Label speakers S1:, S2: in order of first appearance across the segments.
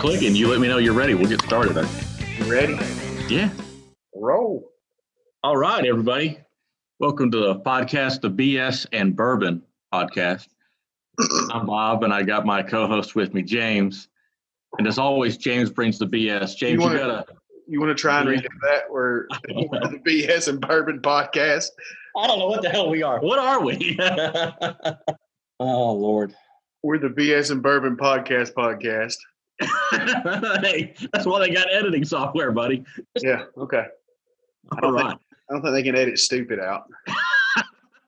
S1: clicking. You let me know you're ready. We'll get started.
S2: You ready?
S1: Yeah.
S2: Roll.
S1: All right, everybody. Welcome to the podcast, the BS and Bourbon podcast. I'm Bob, and I got my co-host with me, James. And as always, James brings the BS. James, you,
S2: wanna,
S1: you gotta.
S2: You want to try and read that? Where the BS and Bourbon podcast.
S1: I don't know what the hell we are. What are we? oh Lord.
S2: We're the BS and Bourbon podcast podcast.
S1: hey, that's why they got editing software, buddy.
S2: Yeah. Okay. I don't, think, I don't think they can edit stupid out.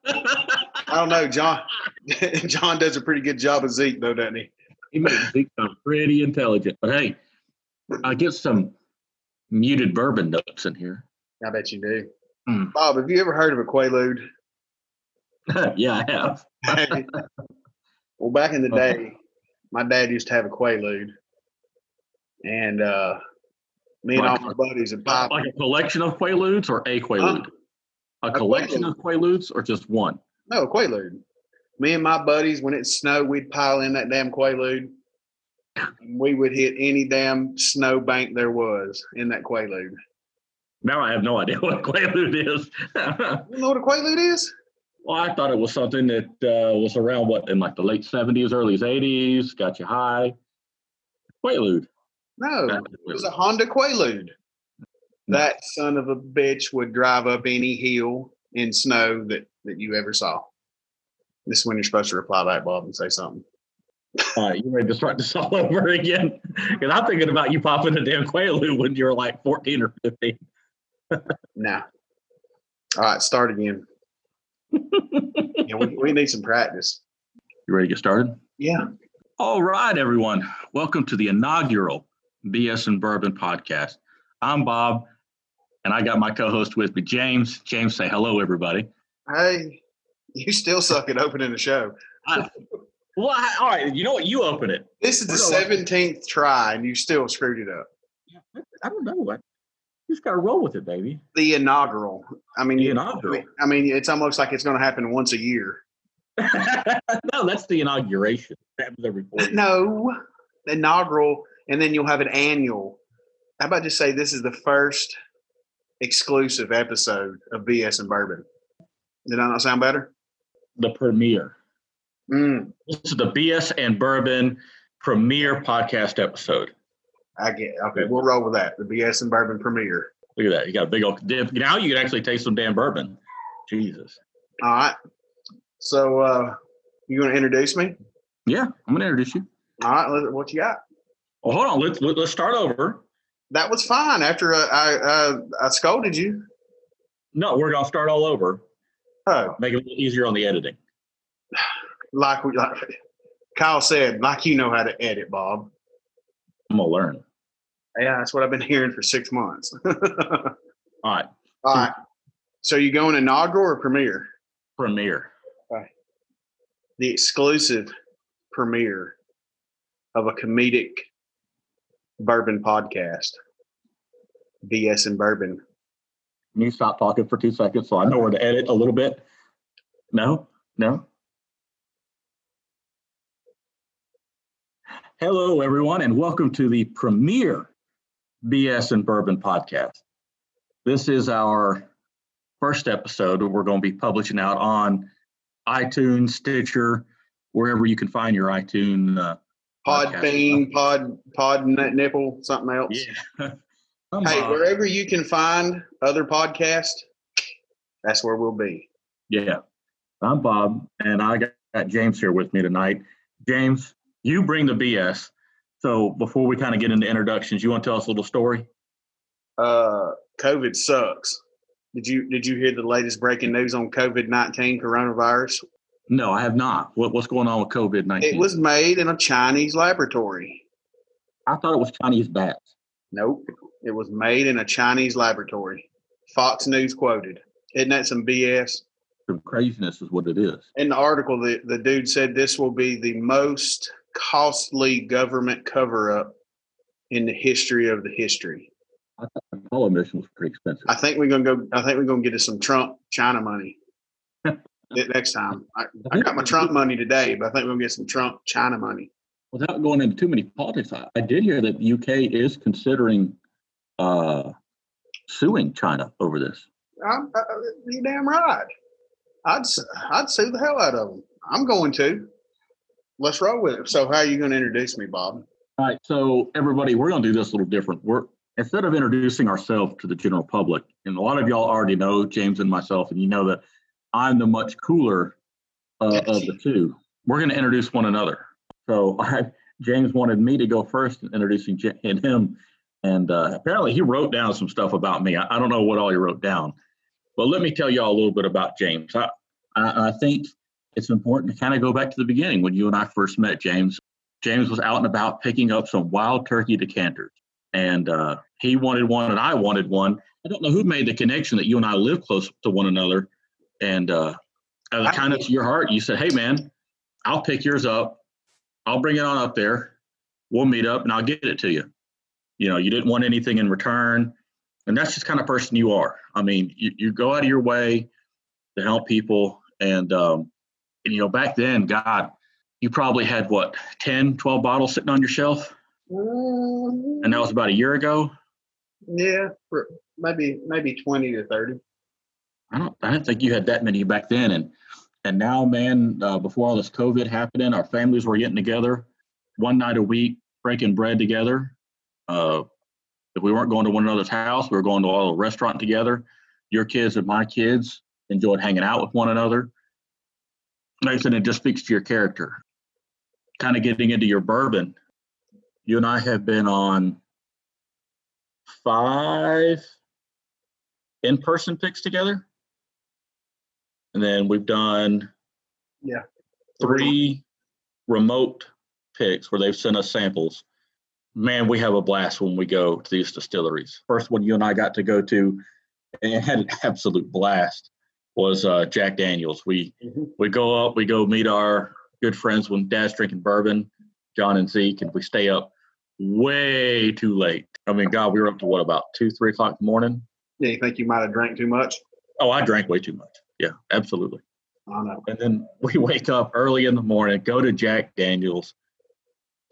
S2: I don't know. John John does a pretty good job of Zeke, though, doesn't he?
S1: He makes Zeke sound pretty intelligent. But hey, I get some muted bourbon notes in here.
S2: I bet you do. Mm. Bob, have you ever heard of a Quaalude?
S1: yeah, I have.
S2: well, back in the day, my dad used to have a Quaalude, and uh, me and like, all my buddies would pop.
S1: Like a collection of Quaaludes or a Quaalude? a, a collection Quaalude. of Quaaludes or just one?
S2: No, a Quaalude. Me and my buddies, when it snowed, we'd pile in that damn Quaalude. we would hit any damn snow bank there was in that Quaalude.
S1: Now I have no idea what a Quaalude is.
S2: you know what a Quaalude is?
S1: Well, I thought it was something that uh, was around what in like the late seventies, early eighties, got you high. Quaalude.
S2: No, it was a Honda Quaalude. That son of a bitch would drive up any hill in snow that, that you ever saw. This is when you're supposed to reply back, Bob, and say something.
S1: All right, you ready to start this all over again? Because I'm thinking about you popping a damn Quaalude when you were like 14 or 15.
S2: nah. All right, start again. yeah, we, we need some practice.
S1: You ready to get started?
S2: Yeah.
S1: All right, everyone. Welcome to the inaugural BS and Bourbon podcast. I'm Bob, and I got my co-host with me, James. James, say hello, everybody.
S2: Hey, you still suck at opening the show.
S1: I, well, I, all right. You know what? You open it.
S2: This is the seventeenth try, and you still screwed it up.
S1: I don't know. what. you just got to roll with it, baby.
S2: The inaugural. I mean,
S1: the inaugural.
S2: I mean, it's almost like it's going to happen once a year.
S1: no, that's the inauguration. That happens every.
S2: No, inaugural and then you'll have an annual. How about just say this is the first exclusive episode of BS and Bourbon? Did that not sound better?
S1: The premiere.
S2: Mm.
S1: This is the BS and Bourbon premiere podcast episode.
S2: I get okay. We'll roll with that. The BS and Bourbon premiere.
S1: Look at that. You got a big old dip. Now you can actually taste some damn bourbon. Jesus.
S2: All right. So uh you gonna introduce me?
S1: Yeah, I'm gonna introduce you.
S2: All right, what you got?
S1: Well, hold on. Let's let's start over.
S2: That was fine. After uh, I uh, I scolded you.
S1: No, we're gonna start all over.
S2: Oh,
S1: make it a little easier on the editing.
S2: Like we like Kyle said, like you know how to edit, Bob.
S1: I'm gonna learn.
S2: Yeah, that's what I've been hearing for six months.
S1: all right.
S2: All right. So you going inaugural or premiere?
S1: Premiere.
S2: Okay. The exclusive premiere of a comedic bourbon podcast. BS and bourbon.
S1: Can you stop talking for two seconds so I know where to edit a little bit? No? No? Hello, everyone, and welcome to the premiere BS and Bourbon podcast. This is our first episode we're going to be publishing out on iTunes, Stitcher, wherever you can find your iTunes uh,
S2: Podbean, Pod, Pod Nipple, something else.
S1: Yeah.
S2: hey, wherever you can find other podcasts, that's where we'll be.
S1: Yeah. I'm Bob, and I got James here with me tonight. James, you bring the BS. So before we kind of get into introductions, you want to tell us a little story?
S2: Uh, COVID sucks. Did you did you hear the latest breaking news on COVID nineteen coronavirus?
S1: No, I have not. What, what's going on with COVID 19?
S2: It was made in a Chinese laboratory.
S1: I thought it was Chinese bats.
S2: Nope. It was made in a Chinese laboratory. Fox News quoted. Isn't that some BS?
S1: Some craziness is what it is.
S2: In the article, the, the dude said this will be the most costly government cover up in the history of the history.
S1: I thought the Apollo mission was pretty expensive.
S2: I think we're gonna go. I think we're gonna get us some Trump China money. Next time. I, I got my Trump money today, but I think gonna get some Trump China money.
S1: without going into too many politics, I, I did hear that the UK is considering uh, suing China over this.
S2: I'm, uh, you damn right. I'd I'd sue the hell out of them. I'm going to. Let's roll with it. So, how are you going to introduce me, Bob?
S1: All right. So, everybody, we're going to do this a little different. We're instead of introducing ourselves to the general public, and a lot of y'all already know James and myself, and you know that I'm the much cooler uh, of the two. We're going to introduce one another. So, I, James wanted me to go first in introducing J- and him, and uh, apparently he wrote down some stuff about me. I, I don't know what all he wrote down, but let me tell y'all a little bit about James. I, I, I think it's important to kind of go back to the beginning when you and I first met, James. James was out and about picking up some wild turkey decanters, and uh, he wanted one, and I wanted one. I don't know who made the connection that you and I live close to one another, and uh, out of the kindness of your heart, you said, "Hey, man, I'll pick yours up. I'll bring it on up there. We'll meet up, and I'll get it to you." You know, you didn't want anything in return, and that's just kind of person you are. I mean, you, you go out of your way to help people, and um, and you know, back then, God, you probably had what 10, 12 bottles sitting on your shelf, and that was about a year ago.
S2: yeah, for maybe maybe twenty to thirty.
S1: I don't. I didn't think you had that many back then, and and now, man, uh, before all this COVID happening, our families were getting together one night a week, breaking bread together. Uh, if we weren't going to one another's house, we were going to a little restaurant together. Your kids and my kids enjoyed hanging out with one another. Nathan, it just speaks to your character. Kind of getting into your bourbon, you and I have been on five in-person picks together, and then we've done
S2: Yeah.
S1: three remote picks where they've sent us samples. Man, we have a blast when we go to these distilleries. First one you and I got to go to and had an absolute blast was uh, Jack Daniels. We
S2: Mhm.
S1: we go up, we go meet our good friends when Dad's drinking bourbon, John and Zeke, and we stay up way too late. I mean, God, we were up to what about two, three o'clock in the morning?
S2: Yeah, you think you might have drank too much?
S1: Oh, I drank way too much. Yeah, absolutely.
S2: I know.
S1: And then we wake up early in the morning, go to Jack Daniels.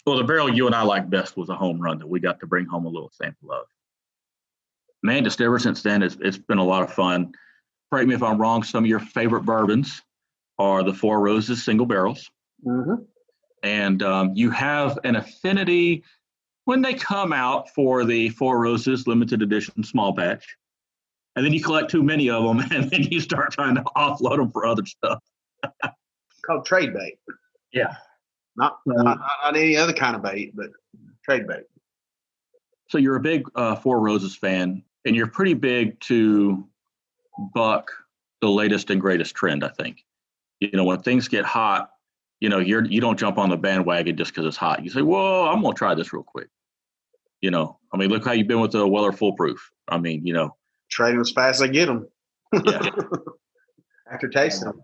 S1: Well, the barrel you and I like best was a home run that we got to bring home a little sample of. Man, just ever since then, it's, it's been a lot of fun. Correct me if I'm wrong, some of your favorite bourbons are the Four Roses single barrels.
S2: hmm
S1: And um, you have an affinity when they come out for the Four Roses limited edition small batch. And then you collect too many of them and then you start trying to offload them for other stuff.
S2: Called trade bait.
S1: Yeah.
S2: Not, not not any other kind of bait, but trade bait.
S1: So you're a big uh, Four Roses fan, and you're pretty big to buck the latest and greatest trend. I think. You know, when things get hot, you know, you're you don't jump on the bandwagon just because it's hot. You say, "Whoa, I'm gonna try this real quick." You know, I mean, look how you've been with the Weller Full Proof. I mean, you know,
S2: Trade them as fast as they get them.
S1: Yeah.
S2: After tasting them.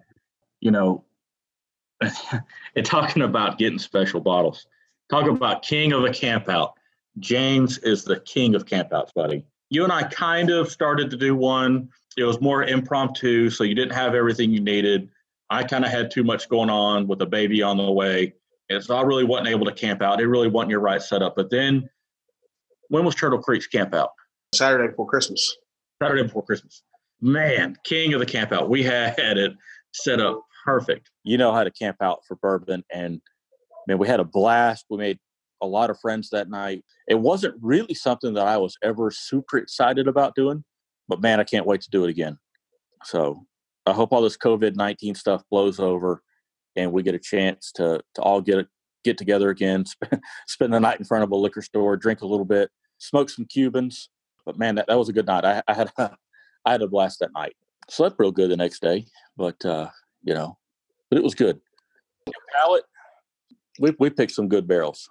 S1: you know, and talking about getting special bottles. Talk mm-hmm. about king of a camp out. James is the king of camp outs, buddy. You and I kind of started to do one. It was more impromptu, so you didn't have everything you needed. I kind of had too much going on with a baby on the way. And so I really wasn't able to camp out. It really wasn't your right setup. But then when was Turtle Creek's camp out?
S2: Saturday before Christmas.
S1: Saturday before Christmas. Man, king of the camp out. We had it set up perfect. You know how to camp out for bourbon, and man, we had a blast. We made a lot of friends that night. It wasn't really something that I was ever super excited about doing, but man, I can't wait to do it again. So I hope all this COVID nineteen stuff blows over, and we get a chance to to all get get together again, spend, spend the night in front of a liquor store, drink a little bit, smoke some Cubans. But man, that, that was a good night. I, I had a, I had a blast that night. Slept real good the next day, but uh, you know, but it was good. Palate, we we picked some good barrels.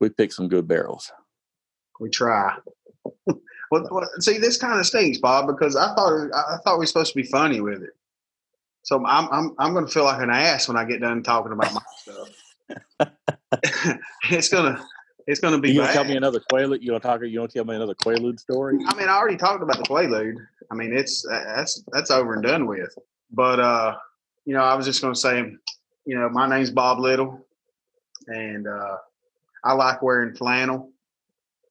S1: We picked some good barrels.
S2: We try. well, well, see, this kind of stinks, Bob, because I thought I thought we were supposed to be funny with it. So I'm I'm I'm going to feel like an ass when I get done talking about my stuff. it's gonna it's gonna be.
S1: You gonna tell me another Quaalude? You gonna talk? You gonna tell me another Quaalude story?
S2: I mean, I already talked about the Quaalude. I mean, it's that's that's over and done with. But uh, you know, I was just going to say, you know, my name's Bob Little. and uh, I like wearing flannel.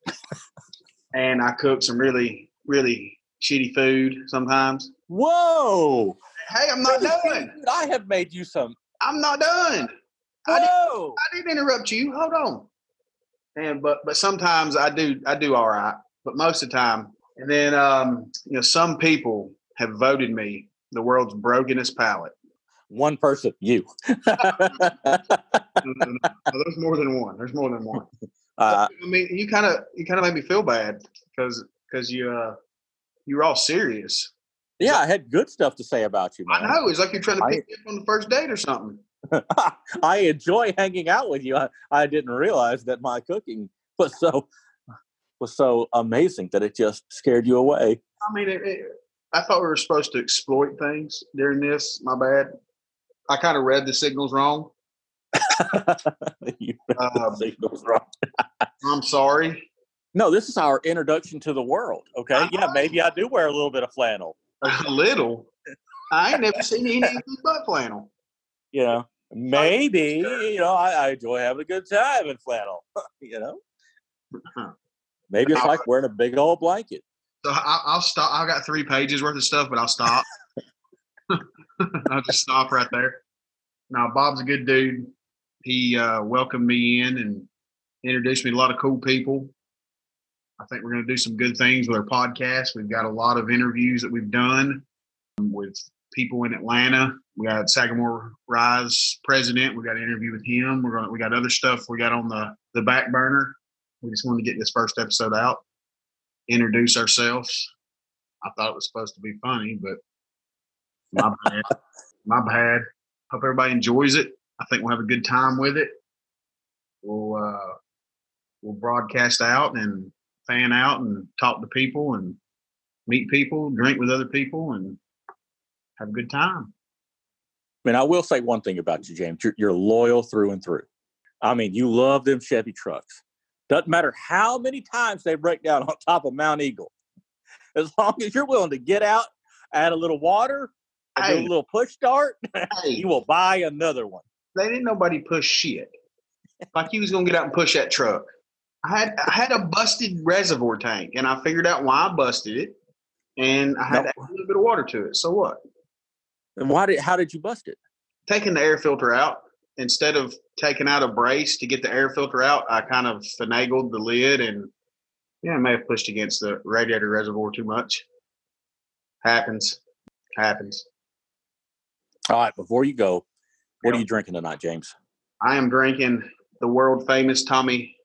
S2: and I cook some really, really shitty food sometimes.
S1: Whoa!
S2: Hey, I'm not done.
S1: Dude, I have made you some.
S2: I'm not done. I,
S1: Whoa!
S2: I didn't interrupt you. Hold on. And but but sometimes I do I do all right, but most of the time. And then um, you know, some people have voted me the world's brokenest palate.
S1: One person, you.
S2: No, no, There's more than one. There's more than one.
S1: uh,
S2: I mean, you kind of you kind of made me feel bad because because you uh you were all serious.
S1: yeah, I had good stuff to say about you, man.
S2: I know it's like you're trying to
S1: I-
S2: pick me up on the first date or something.
S1: I enjoy hanging out with you. I, I didn't realize that my cooking was so was so amazing that it just scared you away.
S2: I mean, it, it, I thought we were supposed to exploit things during this. My bad. I kind of read the signals wrong.
S1: You
S2: Um,
S1: signals wrong.
S2: I'm sorry.
S1: No, this is our introduction to the world. Okay, yeah, maybe I do wear a little bit of flannel.
S2: A little. I ain't never seen anything but flannel.
S1: You know, maybe you know I, I enjoy having a good time in flannel. You know, maybe it's like wearing a big old blanket.
S2: So I, I'll stop. I've got three pages worth of stuff, but I'll stop. I'll just stop right there. Now, Bob's a good dude. He uh, welcomed me in and introduced me to a lot of cool people. I think we're going to do some good things with our podcast. We've got a lot of interviews that we've done with people in Atlanta. We got Sagamore Rise president. We got an interview with him. We're gonna We got other stuff we got on the the back burner. We just wanted to get this first episode out introduce ourselves. I thought it was supposed to be funny, but my bad. my bad. Hope everybody enjoys it. I think we'll have a good time with it. We'll uh, we'll broadcast out and fan out and talk to people and meet people, drink with other people, and have a good time.
S1: I mean, I will say one thing about you, James. You're, you're loyal through and through. I mean, you love them Chevy trucks. Doesn't matter how many times they break down on top of Monteagle. As long as you're willing to get out, add a little water, and do a little push start,
S2: Hey,
S1: you will buy another one.
S2: they didn't nobody push shit. Like he was gonna get out and push that truck. I had I had a busted reservoir tank, and I figured out why I busted it, and I had
S1: No.
S2: to add a little bit of water to it. So what?
S1: And why did? How did you bust it?
S2: Taking the air filter out instead of taking out a brace to get the air filter out, I kind of finagled the lid, and yeah, I may have pushed against the radiator reservoir too much. Happens, happens.
S1: All right, before you go, what
S2: Yeah.
S1: are you drinking tonight, James?
S2: I am drinking the world famous Tommy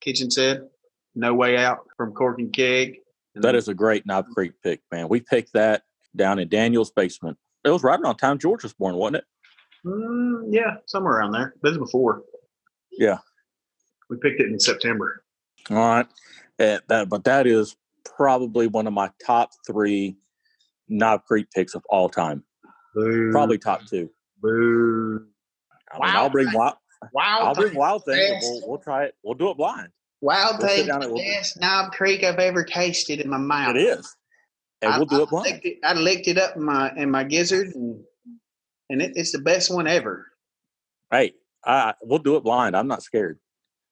S2: Kitchen said, "No Way Out" from Cork and Keg.
S1: That is a great Knob Creek pick, man. We picked that down in Daniel's basement. It was right around the time George was born, wasn't it?
S2: Mm, yeah, somewhere around there. This is before.
S1: Yeah.
S2: We picked it in September.
S1: All right. Uh, that, but that is probably one of my top three Knob Creek picks of all time.
S2: Boo.
S1: Probably top two.
S2: Boo.
S1: I mean, I'll
S2: Wow.
S1: bring wild.
S2: Wild.
S1: I'll bring
S2: Thing-
S1: wild things. and We'll, we'll try it. We'll do it blind.
S2: Wild
S1: We'll
S2: thing,
S1: down
S2: the
S1: we'll-
S2: best Knob Creek I've ever tasted in my mouth.
S1: It is, and
S2: I,
S1: we'll do
S2: I
S1: it blind.
S2: licked it, I licked it up in my in my gizzard, and, and it, it's the best one ever.
S1: Hey, I, we'll do it blind. I'm not scared.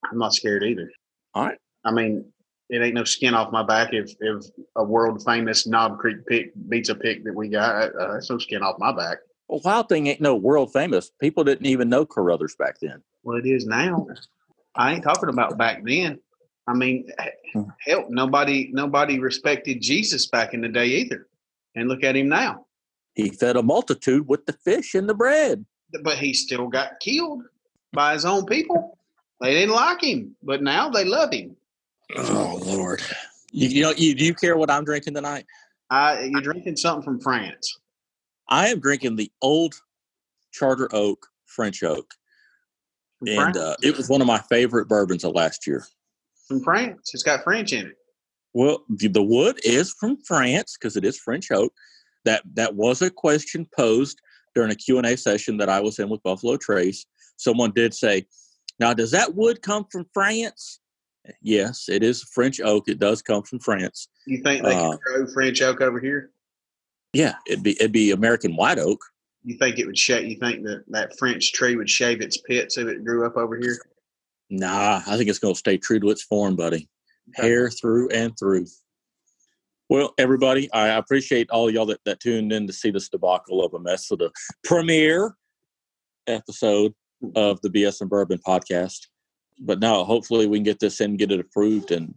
S2: I'm not scared either.
S1: All right.
S2: I mean, it ain't no skin off my back if if a world famous Knob Creek pick beats a pick that we got. Uh, that's no skin off my back.
S1: Well, Wild Thing ain't no world famous. People didn't even know Carruthers back then.
S2: Well, it is now. I ain't talking about back then. I mean,
S1: Hmm.
S2: hell, nobody nobody respected Jesus back in the day either. And look at him now.
S1: He fed a multitude with the fish and the bread.
S2: But he still got killed by his own people. They didn't like him, but now they love him.
S1: Oh Lord! You, you know, you, do you care what I'm drinking tonight?
S2: I, you're drinking something from France.
S1: I am drinking the old Charter Oak French Oak,
S2: From
S1: and uh, it was one of my favorite bourbons of last year.
S2: From France. It's got French in it.
S1: Well, the the wood is from France because it is French oak. That that was a question posed during a Q and A session that I was in with Buffalo Trace. Someone did say, "Now, does that wood come from France?" Yes, it is French oak. It does come from France.
S2: You think they
S1: Uh,
S2: could grow French oak over here?
S1: Yeah, it'd be it'd be American white oak.
S2: You think it would shave? You think that that French tree would shave its pits if it grew up over here?
S1: Nah, I think it's going to stay true to its form, buddy. Hair through and through. Well, everybody, I appreciate all y'all that, that tuned in to see this debacle of a mess of the premiere episode of the BS and Bourbon podcast. But now, hopefully, we can get this in, get it approved, and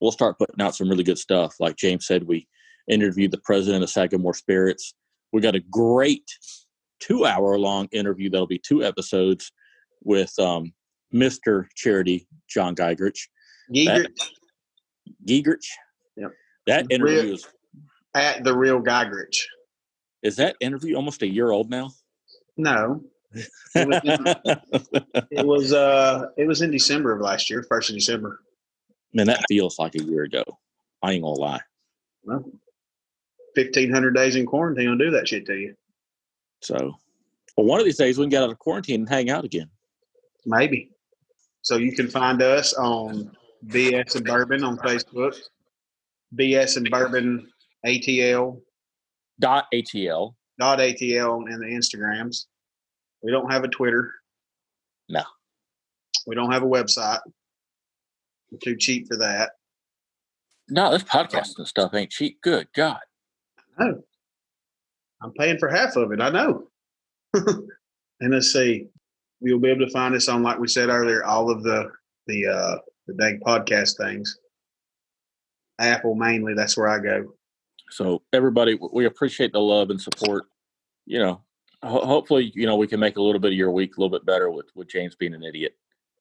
S1: we'll start putting out some really good stuff. Like James said, we interviewed the president of Sagamore Spirits. We got a great two hour long interview that'll be two episodes with um, Mr. Charity John Geigerich.
S2: Geigerich.
S1: Geigerich.
S2: Yep.
S1: That interview real, is
S2: at the real Geigerich.
S1: Is that interview almost a year old now?
S2: No. It was, in, it was uh it was in December of last year, first of December.
S1: Man, that feels like a year ago. I ain't gonna lie.
S2: Well, fifteen hundred days in quarantine will do that shit to you.
S1: So, well, one of these days we can get out of quarantine and hang out again.
S2: Maybe. So you can find us on BS and Bourbon on Facebook, BS and Bourbon ATL
S1: dot ATL
S2: dot ATL and the Instagrams. We don't have a Twitter.
S1: No.
S2: We don't have a website. We're too cheap for that.
S1: No, this podcasting stuff ain't cheap. Good God.
S2: No. I'm paying for half of it. I know. and let's see. You'll be able to find us on, like we said earlier, all of the the uh the dang podcast things. Apple mainly. That's where I go.
S1: So everybody, we appreciate the love and support. You know, ho- hopefully, you know, we can make a little bit of your week a little bit better with with James being an idiot.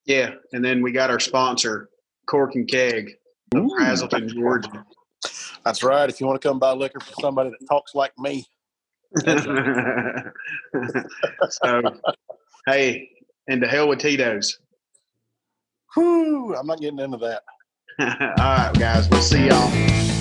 S2: Yeah, and then we got our sponsor, Cork and Keg of Hazleton, Georgia.
S3: That's right. If you want to come buy liquor for somebody that talks like me.
S2: so, hey, and to hell with Tito's.
S3: Whew, I'm not getting into that.
S2: All right, guys. We'll see y'all.